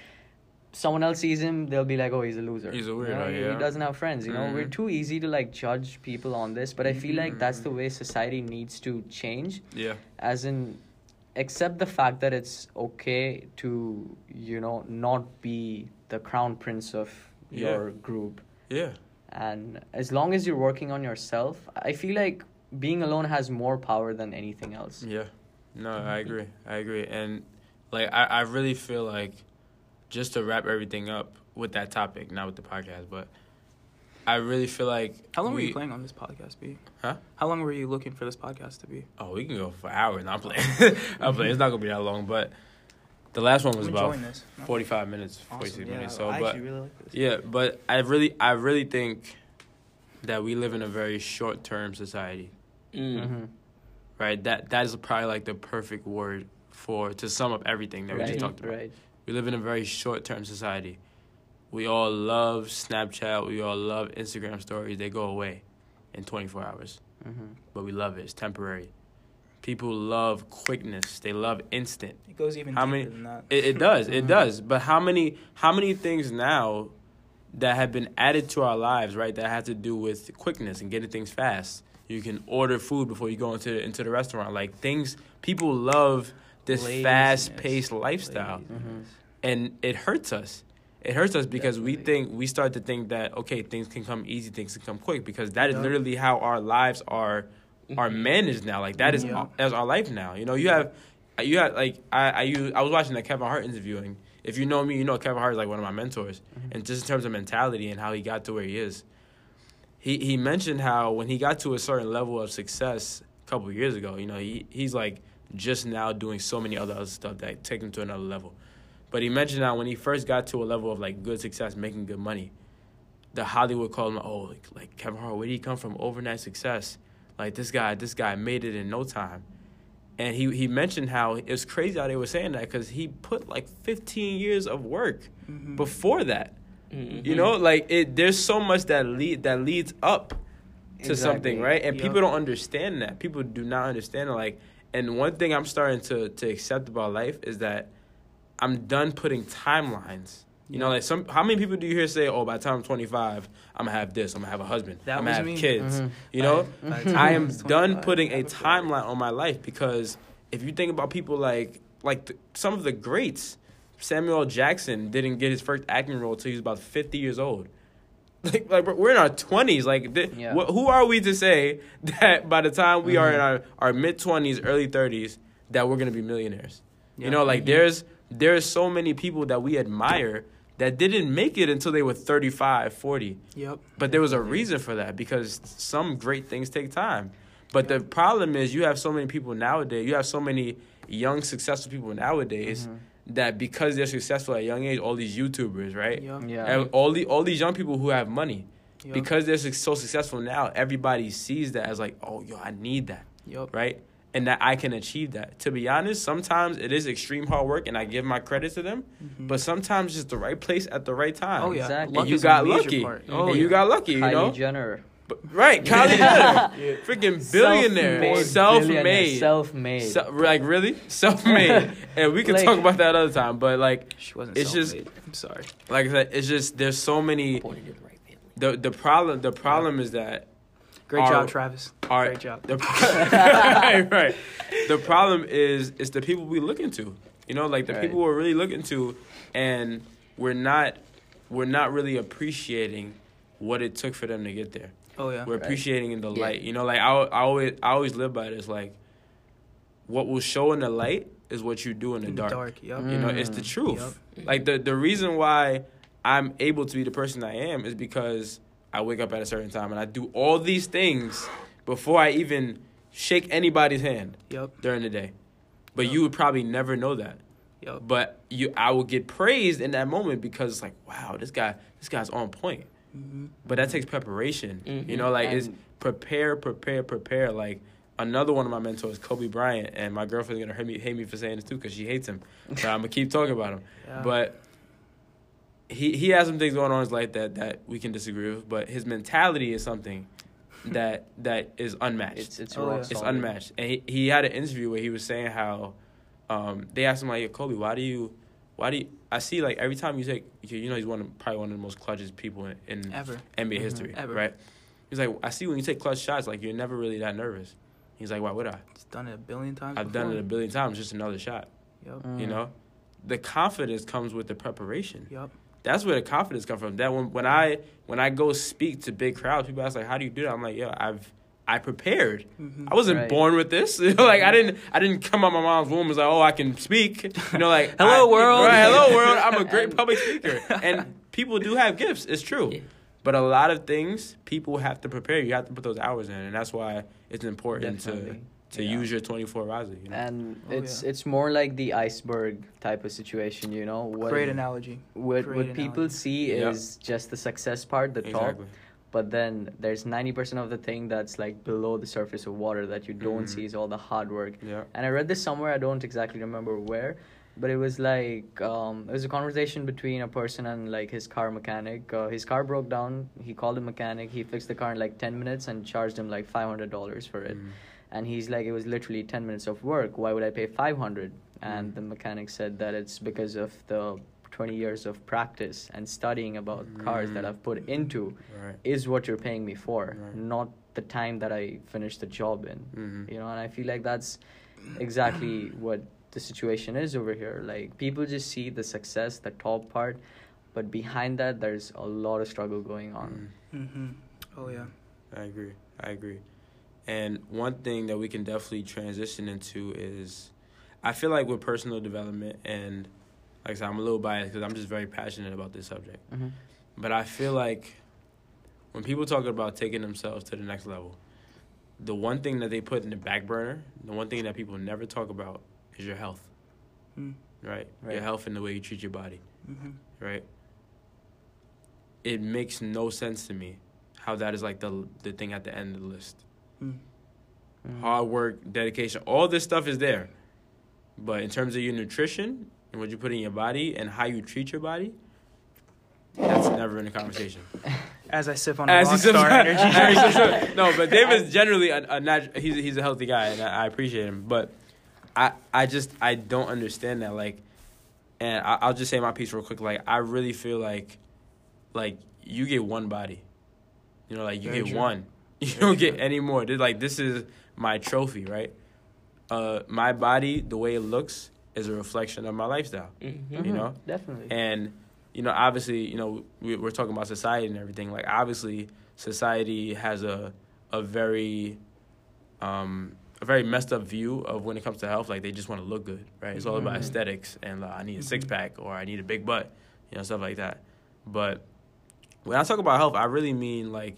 someone else sees him they'll be like oh he's a loser He's a You know, he- yeah. he doesn't have friends you know we're Mhm. too easy to like judge people on this but i feel like that's the Mhm. way society needs to change Yeah. as in accept the fact that it's okay to you know not be the crown prince of Yeah. your group Yeah. and as long as you're working on yourself i feel like being alone has more power than anything else Yeah. No, I agree. I agree. And like I, I really feel like just to wrap everything up with that topic, not with the podcast, but I really feel like how long were you playing on this podcast be Huh? how long were you looking for this podcast to be Oh, we can go for hours. Not playing. [laughs] I'm playing. It's not gonna be that long, but the last one was I'm about enjoying this 45 minutes, Awesome. 46 Yeah, minutes. So, I but really like this yeah, but I really, I really think that we live in a very short-term society, Mm. Mhm. right? That that is probably like the perfect word for to sum up everything that we just talked about. right We live in a very short-term society. We all love Snapchat. We all love Instagram stories. They go away in 24 hours, Mhm. but we love it. It's temporary. People love quickness. They love instant. it goes even How many- than that It, it does. It Mhm. does. But how many how many things now that have been added to our lives, right? That have to do with quickness and getting things fast. You can order food before you go into into the restaurant. Like things people love this fast paced lifestyle, Laziness. and it hurts us. It hurts us because we think we start to think that okay, things can come easy, things can come quick because that is literally how our lives are are Mhm. managed now. Like that is Yeah. that's our life now. You know, you have you have like I I use, I was watching that Kevin Hart interviewing. If you know me, you know Kevin Hart is like one of my mentors, Mhm. and just in terms of mentality and how he got to where he is. He he mentioned how when he got to a certain level of success a couple of years ago, you know, he he's like just now doing so many other other stuff that take him to another level. But he mentioned how when he first got to a level of like good success, making good money, the Hollywood called him, oh, like, like Kevin Hart, where did he come from? Overnight success. Like this guy, this guy made it in no time. And he, he mentioned how it was crazy how they were saying that because he put like 15 years of work Mhm. before that. Mhm. You know, like it. There's so much that lead that leads up to Exactly. something, right? And Yup. people don't understand that. People do not understand it. Like, and one thing I'm starting to to accept about life is that I'm done putting timelines. You know, like some. How many people do you hear say, "Oh, by the time I'm 25, I'm gonna have this. I'm gonna have a husband. That I'm gonna have me. kids." Mhm. You know, By- by I I am done putting a timeline on my life because if you think about people like like the, some of the greats, Samuel Jackson didn't get his first acting role till he was about 50 years old. [laughs] Like, like we're in our 20s. Like, th- Yeah. wh- who are we to say [laughs] that by the time we are in Mhm. our, our mid 20s, early 30s, that we're gonna be millionaires? Yeah. You know, like Mhm. there's there's so many people that we admire that didn't make it until they were 35, 40. Yep. But there was a reason for that because some great things take time. But the problem is you have so many people nowadays, you have so many young successful people nowadays Mhm. that because they're successful at a young age, all these YouTubers, right? Yup. Yeah. And all the all these young people who have money, Yup. because they're so successful now, everybody sees that as like, oh, yo, I need that, Yup. right? And that I can achieve that. To be honest, sometimes it is extreme hard work, and I give my credit to them. Mhm. But sometimes it's the right place at the right time. oh yeah, Exactly. And you got lucky. part. and Oh you got lucky, you Kylie know. Jenner. But, right, [laughs] Kylie Jenner, freaking billionaire, self-made, Self-made. Se- like really, self-made, [laughs] and we can Like- talk about that other time. But like, She wasn't. It's just- self-made. I'm sorry. like I said, it's just there's so many. Born into the right family. The the problem the problem is that Great Our- job, Travis. our Great job. the [laughs] right right. The problem is it's the people we look into. You know, like the Right. people we're really looking to, and we're not we're not really appreciating what it took for them to get there. Oh yeah. We're Right. appreciating in the Yeah. light. You know, like I, I always I always live by this. Like, what will show in the light is what you do in the In the dark. dark. Yup. Mm. You know, it's the truth. Yup. Like the the reason why I'm able to be the person I am is because I wake up at a certain time and I do all these things before I even shake anybody's hand Yup. during the day. But Yep. you would probably never know that. Yup. But you I will get praised in that moment because it's like, wow, this guy this guy's on point. Mhm. But that takes preparation. You Mhm. know, like it's prepare, prepare, prepare. Like another one of my mentors, Kobe Bryant, and my girlfriend's gonna hate me, hate me for saying this too because she hates him. But I'm gonna keep talking about him. [laughs] Yeah. But he he has some things going on in his life that that we can disagree with. But his mentality is something that that is unmatched. It's it's Oh, yeah. It's unmatched. And he, he had an interview where he was saying how um, they asked him like, Kobe, why do you, why do you? I see like every time you take, you you know, he's one of, probably one of the most clutchest people in, in Ever. NBA Mhm. history, Ever. right? He's like, I see when you take clutch shots, like you're never really that nervous. He's like, why would I? He's done it a billion times. I've done it a billion times, just another shot. Yup. Mm. You know, the confidence comes with the preparation. Yup. That's where the confidence comes from. That when when I when I go speak to big crowds, people ask like, how do you do that? I'm like, yo, I've I prepared. Mhm. I wasn't Right. born with this. [laughs] Like I didn't I didn't come out my mom's womb and was like, oh, I can speak. You know, like [laughs] Hello, I- world. Right, hello world. I'm a [laughs] great public speaker, and people do have gifts. It's true, Yeah. but a lot of things people have to prepare. You have to put those hours in, and that's why it's important Definitely. to to Yeah. use your 24 wisely. You know? And Oh, it's yeah. it's more like the iceberg type of situation, you know. What, Great analogy. What Great what people analogy. see Yeah. is just the success part, the top, exactly. but then there's 90% of the thing that's like below the surface of water that you don't Mhm. see is all the hard work. Yeah. And I read this somewhere, I don't exactly remember where, but it was like um, it was a conversation between a person and like his car mechanic. Uh, his car broke down. He called a mechanic. He fixed the car in like 10 minutes and charged him like $500 for it. Mhm. And he's like, it was literally 10 minutes of work. Why would I pay 500? And Mm. the mechanic said that it's because of the 20 years of practice and studying about cars that Mm. I've put into Right. is what you're paying me for, Right. not the time that I finished the job in. Mhm. You know, and I feel like that's exactly what the situation is over here. Like people just see the success, the top part, but behind that there's a lot of struggle going on. Mhm. Mm-hmm. Oh yeah. I agree. I agree. And one thing that we can definitely transition into is, I feel like with personal development, and like I said, I'm a little biased because I'm just very passionate about this subject. Mm-hmm. But I feel like when people talk about taking themselves to the next level, the one thing that they put in the back burner, the one thing that people never talk about is your health, Mm. right? Right. Your health and the way you treat your body, Mm-hmm. right? It makes no sense to me how that is like the the thing at the end of the list. Mm. Mm-hmm. hard work, dedication, all this stuff is there. But in terms of your nutrition and what you put in your body and how you treat your body, that's never in the conversation. [laughs] As I sip on a As he sips- Rockstar energy [laughs] no, but David's [laughs] generally a, a natu- he's he's a healthy guy and I, I appreciate him. But I I just I don't understand that like, and I, I'll just say my piece real quick. Like I really feel like, like you get one body, you know, like you Very get true. one. You don't get any more. They're like this is my trophy, right? Uh, my body, the way it looks, is a reflection of my lifestyle Mm-hmm. you know? definitely. and you know obviously you know we, we're talking about society and everything like obviously society has a a very um a very messed up view of when it comes to health like they just want to look good right it's all about Mhm. aesthetics and like, i need a Mhm. six-pack or i need a big butt you know stuff like that but when i talk about health i really mean like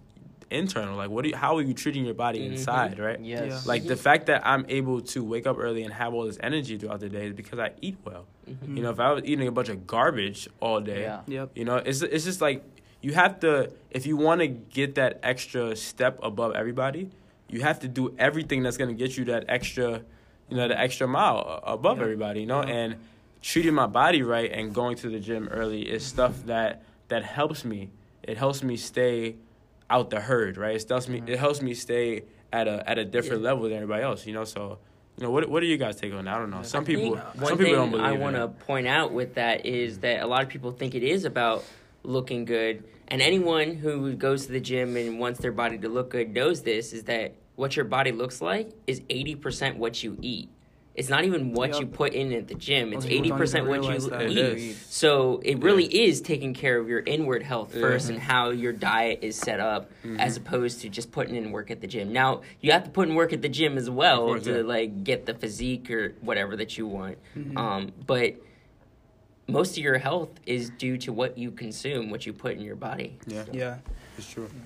internal. Like, what? Do you, how are you treating your body Mhm. inside, right? Yes. Yeah. Like the fact that I'm able to wake up early and have all this energy throughout the day is because I eat well. Mhm. You know, if I was eating a bunch of garbage all day, Yeah. Yep. you know, it's it's just like you have to if you want to get that extra step above everybody, you have to do everything that's gonna get you that extra, you know, the extra mile above Yeah. everybody. You know, Yeah. and treating my body right and going to the gym early is stuff that that helps me. It helps me stay out the herd, right? It helps me. Mm-hmm. It helps me stay at a at a different Yeah. level than everybody else. You know, so. You know what? What do you guys take on that? I don't know. Some I people, one some thing people don't believe I want to point out with that is mm-hmm. that a lot of people think it is about looking good, and anyone who goes to the gym and wants their body to look good knows this is that what your body looks like is eighty percent what you eat. It's not even what Yep. you put in at the gym. It's eighty percent what you that. Eat. is. So it really is taking care of your inward health Yeah. first and how your diet is set up, as opposed to just putting in work at the gym. Now you have to put in work at the gym as well course, to yeah. like get the physique or whatever that you want. Mhm. Um, but most of your health is due to what you consume, what you put in your body. Yeah, Yeah.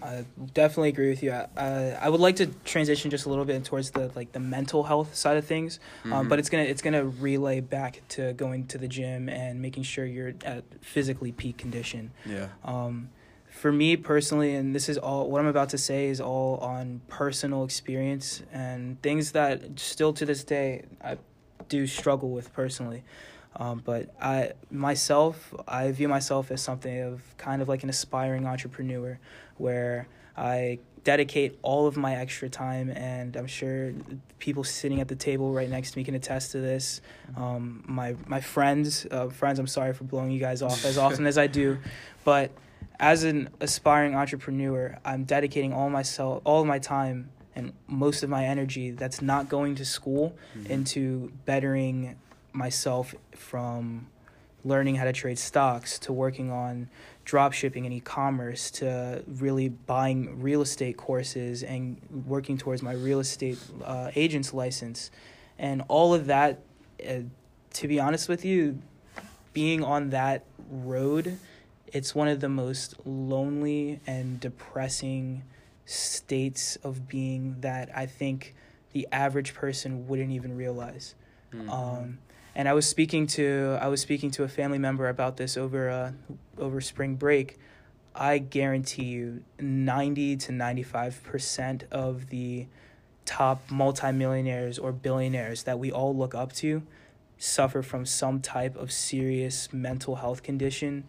I definitely agree with you. I, I would like to transition just a little bit towards the like the mental health side of things, um, Mhm. but it's gonna it's gonna relay back to going to the gym and making sure you're at physically peak condition. Yeah. Um, for me personally, and this is all what I'm about to say is all on personal experience and things that still to this day I do struggle with personally. Um, but I myself, I view myself as something of kind of like an aspiring entrepreneur, where I dedicate all of my extra time, and I'm sure people sitting at the table right next to me can attest to this. Um, my my friends, uh, friends, I'm sorry for blowing you guys off as often as I do, [laughs] but as an aspiring entrepreneur, I'm dedicating all myself, all of my time, and most of my energy that's not going to school into bettering myself from learning how to trade stocks to working on drop shipping and e-commerce to really buying real estate courses and working towards my real estate uh, agent's license and all of that uh, to be honest with you being on that road it's one of the most lonely and depressing states of being that I think the average person wouldn't even realize. Mm-hmm. Um, and I was speaking to I was speaking to a family member about this over uh, over spring break. I guarantee you, ninety to ninety five percent of the top multimillionaires or billionaires that we all look up to suffer from some type of serious mental health condition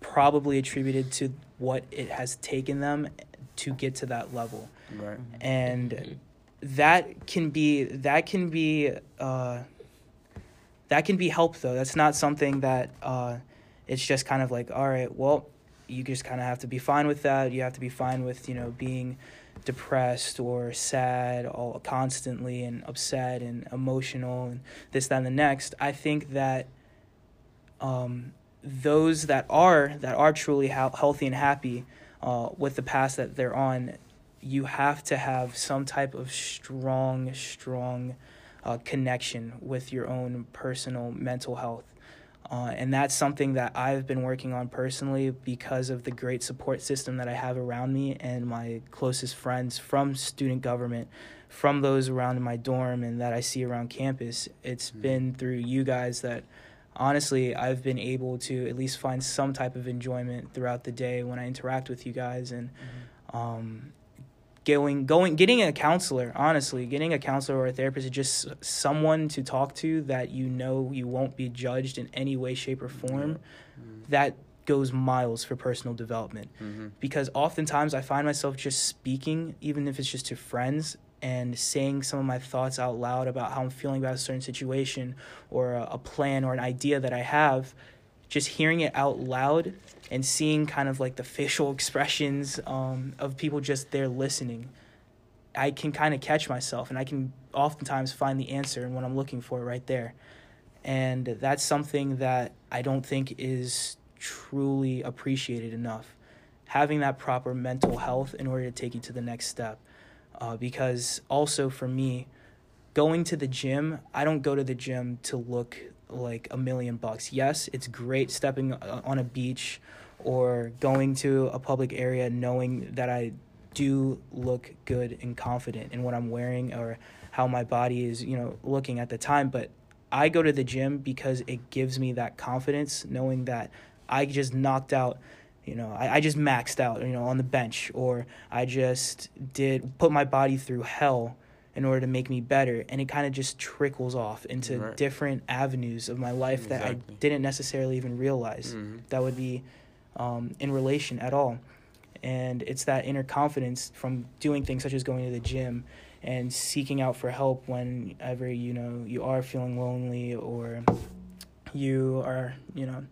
probably attributed to what it has taken them to get to that level Right. and that can be that can be uh, that can be help though. That's not something that uh, it's just kind of like all right well you just kind of have to be fine with that. You have to be fine with you know being depressed or sad all constantly and upset and emotional and this that and the next. I think that um, those that are that are truly ha- healthy and happy uh, with the path that they're on you have to have some type of strong strong uh, connection with your own personal mental health. Uh, and that's something that I've been working on personally because of the great support system that I have around me and my closest friends from student government, from those around in my dorm and that I see around campus. It's been through you guys that honestly I've been able to at least find some type of enjoyment throughout the day when I interact with you guys and um, going going getting a counselor honestly getting a counselor or a therapist is just someone to talk to that you know you won't be judged in any way shape or form that goes miles for personal development Mm-hmm. because oftentimes I find myself just speaking, even if it's just to friends, and saying some of my thoughts out loud about how I'm feeling about a certain situation or a, a plan or an idea that I have. Just hearing it out loud and seeing kind of like the facial [laughs] expressions um, of people just there listening, I can kind of catch myself and I can oftentimes find the answer and what I'm looking for right there. And that's something that I don't think is truly appreciated enough. Having that proper mental health in order to take you to the next step. Uh, because also for me, going to the gym, I don't go to the gym to look like a million bucks. Yes, it's great stepping uh, on a beach or going to a public area knowing that I do look good and confident in what I'm wearing or how my body is, you know, looking at the time. But I go to the gym because it gives me that confidence, knowing that I just knocked out, you know, I, I just maxed out, you know, on the bench, or I just did put my body through hell in order to make me better. And it kind of just trickles off into Right. different avenues of my life that I didn't necessarily even realize Mhm. that would be um, in relation at all. And it's that inner confidence from doing things such as going to the gym and seeking out for help whenever you know you are feeling lonely or you are you know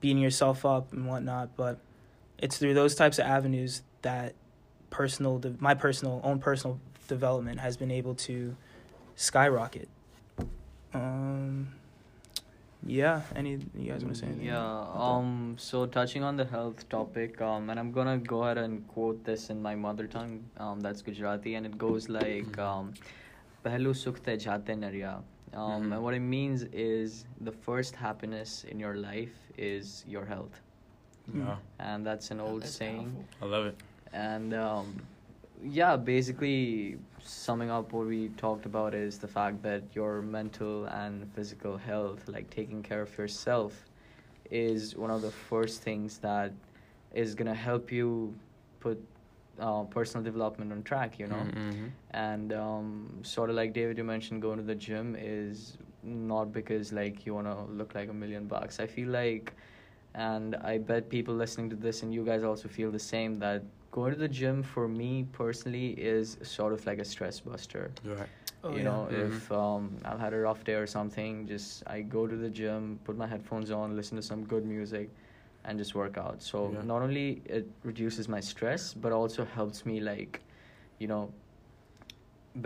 beating yourself up and whatnot. But it's through those types of avenues that personal my personal own personal development has been able to skyrocket. Um, yeah. Any you guys want to say anything? Yeah. Um. So touching on the health topic, um, and I'm gonna go ahead and quote this in my mother tongue. Um, that's Gujarati, and it goes like, um, "Pehlu sukh te jate narya." Um, Mhm. and what it means is the first happiness in your life is your health, Wow. and that's an old saying. I love it. And um, yeah, basically summing up what we talked about is the fact that your mental and physical health, like taking care of yourself, is one of the first things that is gonna help you put uh, personal development on track. You know, Mhm. and um, sort of like David, you mentioned going to the gym is not because like you want to look like a million bucks. I feel like, and I bet people listening to this and you guys also feel the same that going to the gym for me personally is sort of like a stress buster. You're right. Oh, you yeah. know, Mhm. if um, I've had a rough day or something, just I go to the gym, put my headphones on, listen to some good music, and just work out. So Yeah. not only it reduces my stress, but also helps me like, you know,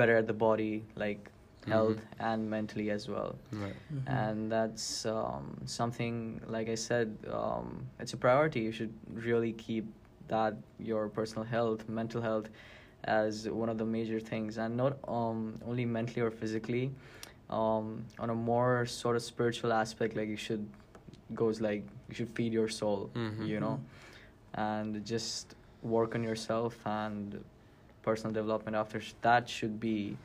better at the body, like health Mhm. and mentally as well. Right. Mhm. And that's um, something, like I said, um, it's a priority. You should really keep that your personal health, mental health, as one of the major things, and not um, only mentally or physically. Um, on a more sort of spiritual aspect, like you should goes like you should feed your soul, Mhm. you know, and just work on yourself and personal development. After that should be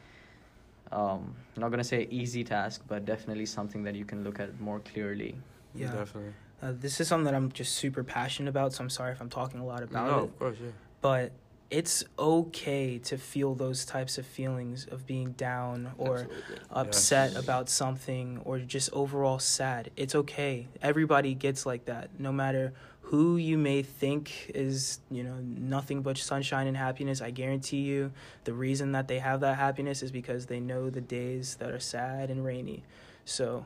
um, I'm not gonna say easy task, but definitely something that you can look at more clearly. Yeah. Definitely. Uh, this is something that I'm just super passionate about, so I'm sorry if I'm talking a lot about no, it. of course, yeah. But it's okay to feel those types of feelings of being down or Absolutely. upset Yes. about something or just overall sad. It's okay. Everybody gets like that. No matter who you may think is, you know, nothing but sunshine and happiness, I guarantee you the reason that they have that happiness is because they know the days that are sad and rainy. So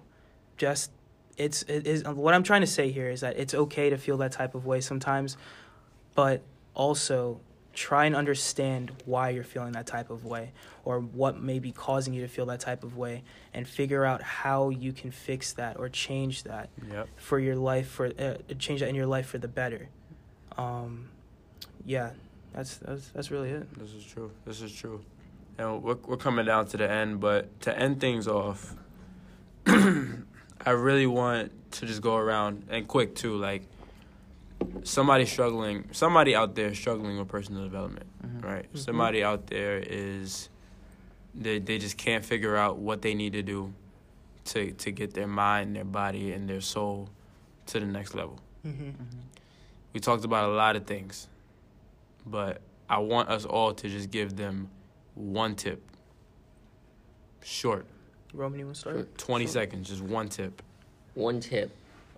just it's it is what I'm trying to say here is that it's okay to feel that type of way sometimes, but also try and understand why you're feeling that type of way or what may be causing you to feel that type of way and figure out how you can fix that or change that Yep. for your life for uh, change that in your life for the better um yeah that's that's that's really it This is true. This is true. And we're, we're coming down to the end, but to end things off, [clears throat] I really want to just go around and quick too, like somebody struggling, somebody out there struggling with personal development, Mhm. right? Mhm. Somebody out there is they they just can't figure out what they need to do to to get their mind, their body, and their soul to the next level. mm-hmm. We talked about a lot of things, but I want us all to just give them one tip. Short, roman you want to start 20 Sure. seconds, just one tip. One tip.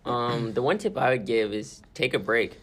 Um, the one tip I would give is take a break.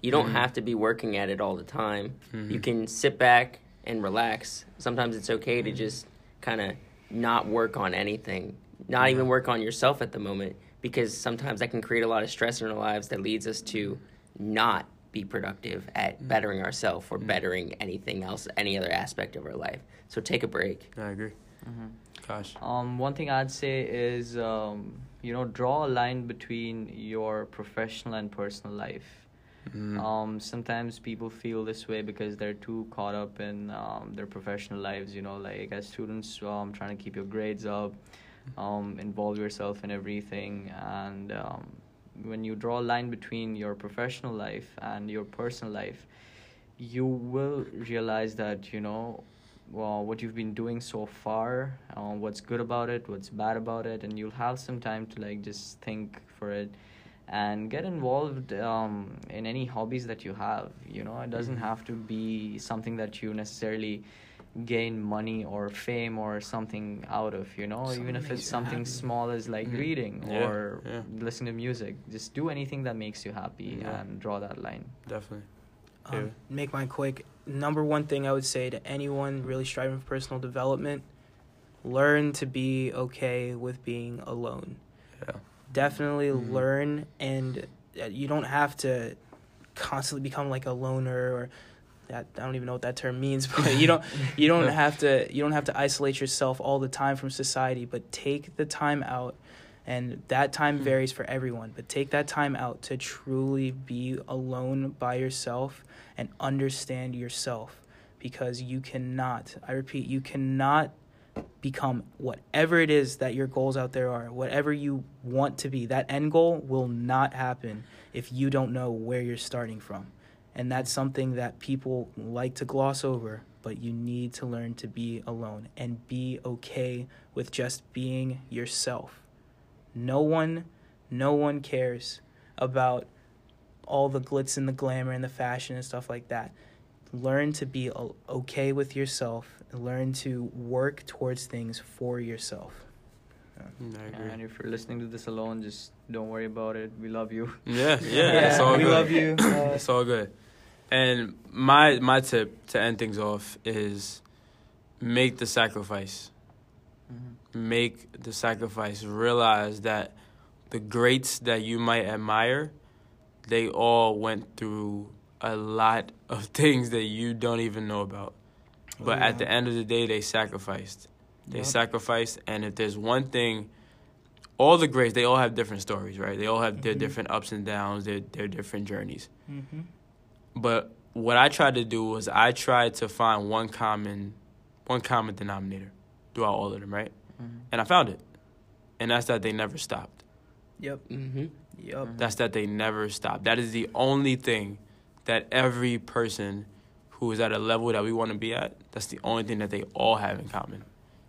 You don't Mhm. have to be working at it all the time. Mhm. You can sit back and relax. Sometimes it's okay to just kind of not work on anything, not even work on yourself at the moment, because sometimes that can create a lot of stress in our lives that leads us to not be productive at bettering ourselves or bettering anything else, any other aspect of our life. So take a break. I agree. Mhm. Gosh. Um, one thing I'd say is, um, you know, draw a line between your professional and personal life. Mhm. Um, sometimes people feel this way because they're too caught up in um, their professional lives. You know, like as students, um, trying to keep your grades up, um, involve yourself in everything, and um, when you draw a line between your professional life and your personal life, you will realize that you know well, what you've been doing so far, uh, what's good about it, what's bad about it, and you'll have some time to like just think for it and get involved um, in any hobbies that you have. You know, it doesn't Mm-hmm. have to be something that you necessarily gain money or fame or something out of you know Something even if it's something happy. small as like Mhm. reading Yeah, or yeah. listen to music just do anything that makes you happy Yeah. and draw that line Definitely. Um, Yeah. make mine quick. Number one thing I would say to anyone really striving for personal development: learn to be okay with being alone. Yeah. Definitely Mhm. learn, and uh, you don't have to constantly become like a loner or that I don't even know what that term means, [laughs] but you don't you don't [laughs] have to you don't have to isolate yourself all the time from society, but take the time out and that time Mhm. varies for everyone, but take that time out to truly be alone by yourself and understand yourself because you cannot, I repeat, you cannot become whatever it is that your goals out there are, whatever you want to be. That end goal will not happen if you don't know where you're starting from. And that's something that people like to gloss over, but you need to learn to be alone and be okay with just being yourself. No one no one cares about all the glitz and the glamour and the fashion and stuff like that. Learn to be okay with yourself. Learn to work towards things for yourself. Mm, I agree. and if you're listening to this alone just don't worry about it we love you Yeah, yeah, [laughs] it's all we good. love you. Uh, [coughs] It's all good. And my my tip to end things off is make the sacrifice. Make the sacrifice. Realize that the greats that you might admire, they all went through a lot of [laughs] things that you don't even know about. But Oh, at the end of the day, they sacrificed. They Yep. sacrificed, and if there's one thing, all the greats, they all have different stories, right? They all have their Mhm. different ups and downs, their their different journeys. hmm But what I tried to do was I tried to find one common, one common denominator throughout all of them, right? And I found it, and that's that they never stopped. Yep. Mm-hmm. Yep. That's that they never stopped. That is the only thing that every person who is at a level that we want to be at, that's the only thing that they all have in common.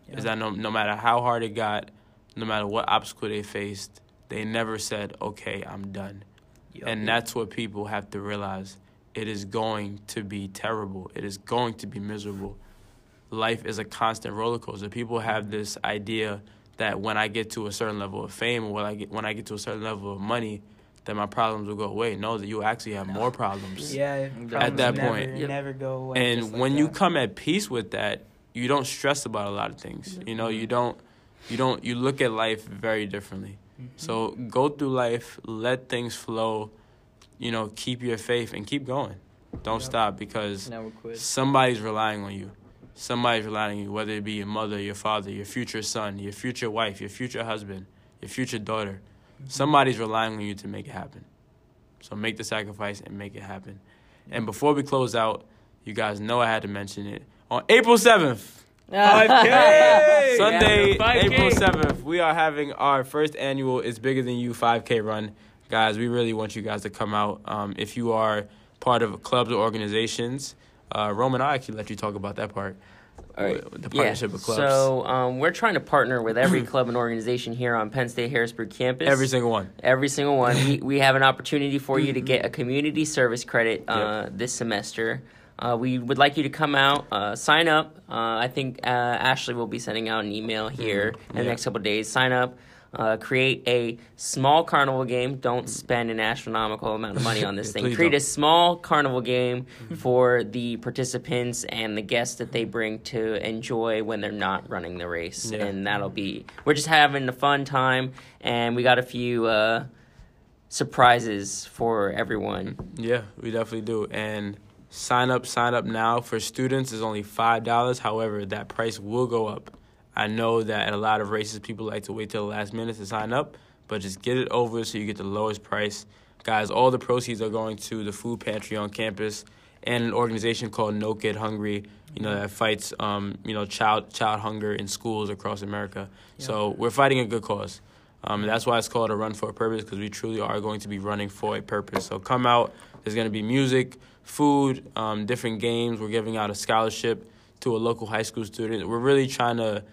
Yeah. Is that no, no matter how hard it got, no matter what obstacle they faced, they never said, okay, I'm done. Yep. And that's what people have to realize. It is going to be terrible. It is going to be miserable. Life is a constant roller coaster. People have this idea that when I get to a certain level of fame or when I get when I get to a certain level of money, that my problems will go away. No, that you actually have more problems. Yeah. At that never, point. Yep. never go away. And like when you come at peace with that, you don't stress about a lot of things. You know, you don't you don't you look at life very differently. Mhm. So go through life, let things flow, you know, keep your faith and keep going. Don't Yep. stop because somebody's relying on you. Somebody's relying on you, whether it be your mother, your father, your future son, your future wife, your future husband, your future daughter. Somebody's relying on you to make it happen. So make the sacrifice and make it happen. And before we close out, you guys know I had to mention it. On April 7th, 5K! [laughs] [laughs] Sunday, Yeah, 5K. April 7th, we are having our first annual It's Bigger Than You 5K run. Guys, we really want you guys to come out. Um, if you are part of clubs or organizations, uh, Roman, I'll actually let you talk about that part. All right. The partnership with clubs. So um, we're trying to partner with every [clears throat] club and organization here on Penn State Harrisburg campus. Every single one. Every single one. we, we have an opportunity for you to [clears throat] get a community service credit uh, this semester. Uh, we would like you to come out, uh, sign up. Uh, I think uh, Ashley will be sending out an email here in the Yeah. next couple of days. Sign up. Uh, create a small carnival game. Don't spend an astronomical amount of money on this [laughs] thing. Create a don't. small carnival game [laughs] for the participants and the guests that they bring to enjoy when they're not running the race. Yeah. And that'll be, we're just having a fun time. And we got a few uh, surprises for everyone. Yeah, we definitely do. And sign up, sign up now. For students, is only $5. However, that price will go up. I know that at a lot of races, people like to wait till the last minute to sign up, but just get it over so you get the lowest price. Guys, all the proceeds are going to the food pantry on campus and an organization called No Kid Hungry, you know, that fights, um, you know, child child hunger in schools across America. So we're fighting a good cause. Um, and that's why it's called a run for a purpose because we truly are going to be running for a purpose. So come out. There's going to be music, food, um, different games. We're giving out a scholarship to a local high school student. We're really trying to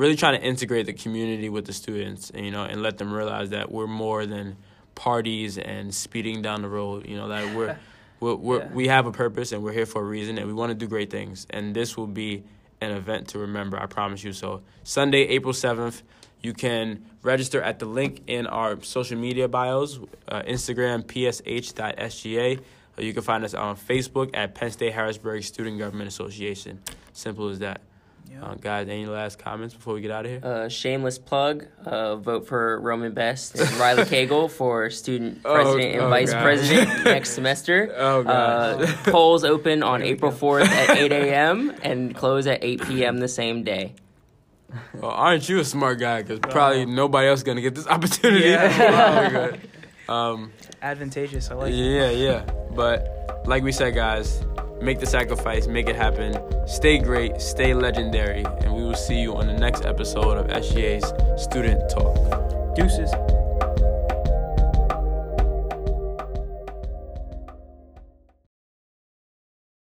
really trying to integrate the community with the students, you know, and let them realize that we're more than parties and speeding down the road. You know that we're, [laughs] we're, we're Yeah. we have a purpose and we're here for a reason and we want to do great things. And this will be an event to remember. I promise you. So Sunday, April seventh. You can register at the link in our social media bios, uh, Instagram psh.sga. Or you can find us on Facebook at Penn State Harrisburg Student Government Association. Simple as that. Yeah. Uh, guys, any last comments before we get out of here? Uh, shameless plug. Uh, vote for Roman Best and Riley Cagle [laughs] for student Oh, president and oh, vice God. president [laughs] next semester. Oh, Uh, [laughs] polls open on April 4th at 8 a.m. and close at 8 p.m. the same day. Well, aren't you a smart guy? Because probably nobody else is going to get this opportunity. Yeah. Oh, um, Advantageous. I like. it. yeah, yeah. But like we said, guys, make the sacrifice, make it happen. Stay great, stay legendary, and we will see you on the next episode of SGA's Student Talk. Deuces.